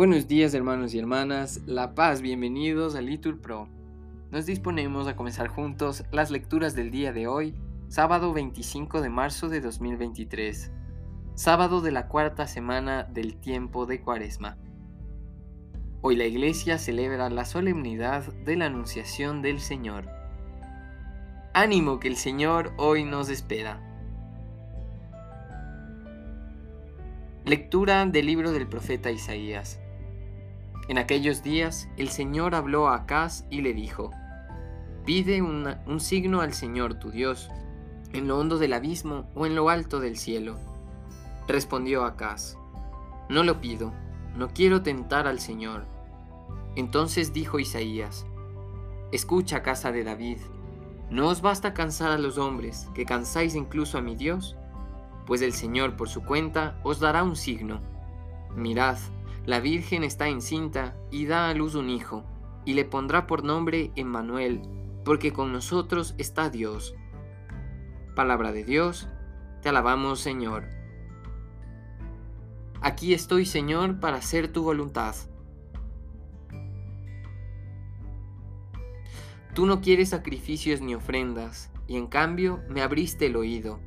Buenos días hermanos y hermanas, La Paz, bienvenidos a Litur Pro. Nos disponemos a comenzar juntos las lecturas del día de hoy, sábado 25 de marzo de 2023, sábado de la cuarta semana del tiempo de Cuaresma. Hoy la iglesia celebra la solemnidad de la Anunciación del Señor. Ánimo que el Señor hoy nos espera. Lectura del libro del profeta Isaías. En aquellos días el Señor habló a Acaz y le dijo, Pide un signo al Señor tu Dios, en lo hondo del abismo o en lo alto del cielo. Respondió Acaz, No lo pido, no quiero tentar al Señor. Entonces dijo Isaías, Escucha casa de David, ¿no os basta cansar a los hombres, que cansáis incluso a mi Dios? Pues el Señor por su cuenta os dará un signo. Mirad, la Virgen está encinta y da a luz un hijo, y le pondrá por nombre Emmanuel, porque con nosotros está Dios. Palabra de Dios, te alabamos Señor. Aquí estoy Señor para hacer tu voluntad. Tú no quieres sacrificios ni ofrendas, y en cambio me abriste el oído.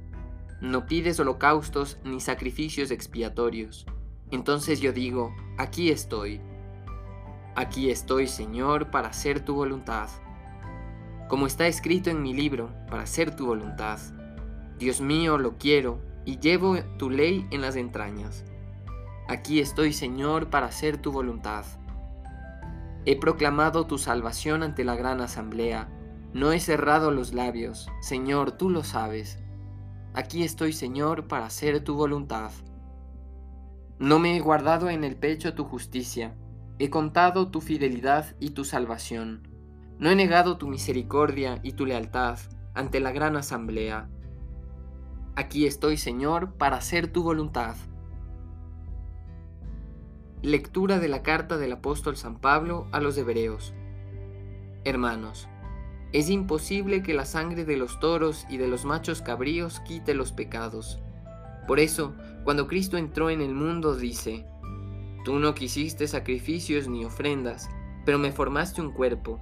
No pides holocaustos ni sacrificios expiatorios. Entonces yo digo, aquí estoy. Aquí estoy, Señor, para hacer tu voluntad. Como está escrito en mi libro, para hacer tu voluntad. Dios mío, lo quiero, y llevo tu ley en las entrañas. Aquí estoy, Señor, para hacer tu voluntad. He proclamado tu salvación ante la gran asamblea. No he cerrado los labios, Señor, tú lo sabes. Aquí estoy, Señor, para hacer tu voluntad. No me he guardado en el pecho tu justicia, he contado tu fidelidad y tu salvación. No he negado tu misericordia y tu lealtad ante la gran asamblea. Aquí estoy, Señor, para hacer tu voluntad. Lectura de la carta del apóstol San Pablo a los Hebreos. Hermanos, es imposible que la sangre de los toros y de los machos cabríos quite los pecados por eso, cuando Cristo entró en el mundo, dice, Tú no quisiste sacrificios ni ofrendas, pero me formaste un cuerpo.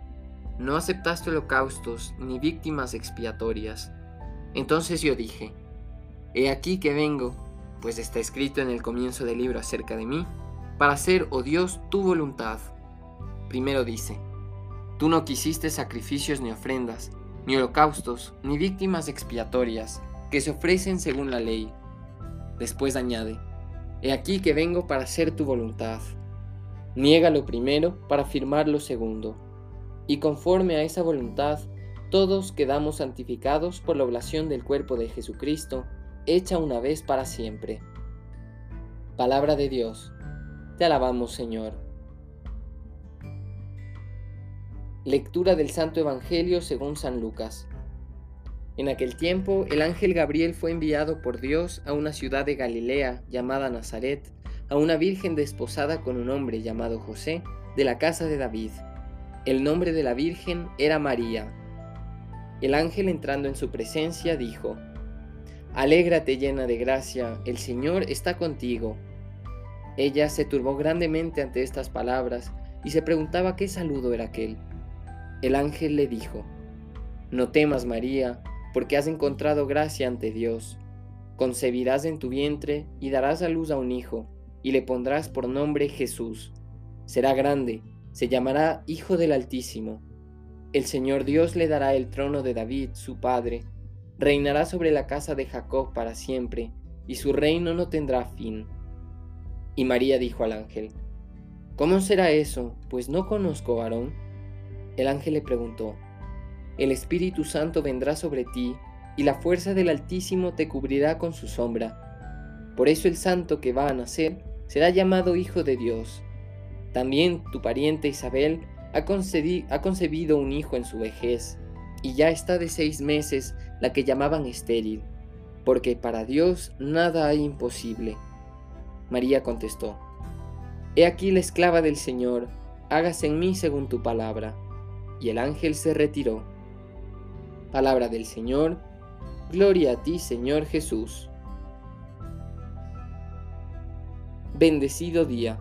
No aceptaste holocaustos ni víctimas expiatorias. Entonces yo dije, He aquí que vengo, pues está escrito en el comienzo del libro acerca de mí, para hacer, oh Dios, tu voluntad. Primero dice, Tú no quisiste sacrificios ni ofrendas, ni holocaustos, ni víctimas expiatorias, que se ofrecen según la ley Después añade, He aquí que vengo para hacer tu voluntad. Niega lo primero para afirmar lo segundo. Y conforme a esa voluntad, todos quedamos santificados por la oblación del cuerpo de Jesucristo, hecha una vez para siempre. Palabra de Dios. Te alabamos, Señor. Lectura del Santo Evangelio según San Lucas. En aquel tiempo el ángel Gabriel fue enviado por Dios a una ciudad de Galilea llamada Nazaret, a una virgen desposada con un hombre llamado José, de la casa de David. El nombre de la virgen era María. El ángel entrando en su presencia dijo, Alégrate llena de gracia, el Señor está contigo. Ella se turbó grandemente ante estas palabras y se preguntaba qué saludo era aquel. El ángel le dijo, No temas María, porque has encontrado gracia ante Dios. Concebirás en tu vientre y darás a luz a un hijo, y le pondrás por nombre Jesús. Será grande, se llamará Hijo del Altísimo. El Señor Dios le dará el trono de David, su padre, reinará sobre la casa de Jacob para siempre, y su reino no tendrá fin. Y María dijo al ángel, ¿Cómo será eso? Pues no conozco varón. El ángel le preguntó, el Espíritu Santo vendrá sobre ti, y la fuerza del Altísimo te cubrirá con su sombra. Por eso el santo que va a nacer será llamado Hijo de Dios. También tu pariente Isabel ha, concebido un hijo en su vejez, y ya está de seis meses la que llamaban estéril, porque para Dios nada hay imposible. María contestó, He aquí la esclava del Señor, hágase en mí según tu palabra. Y el ángel se retiró. Palabra del Señor, gloria a ti Señor Jesús. Bendecido día.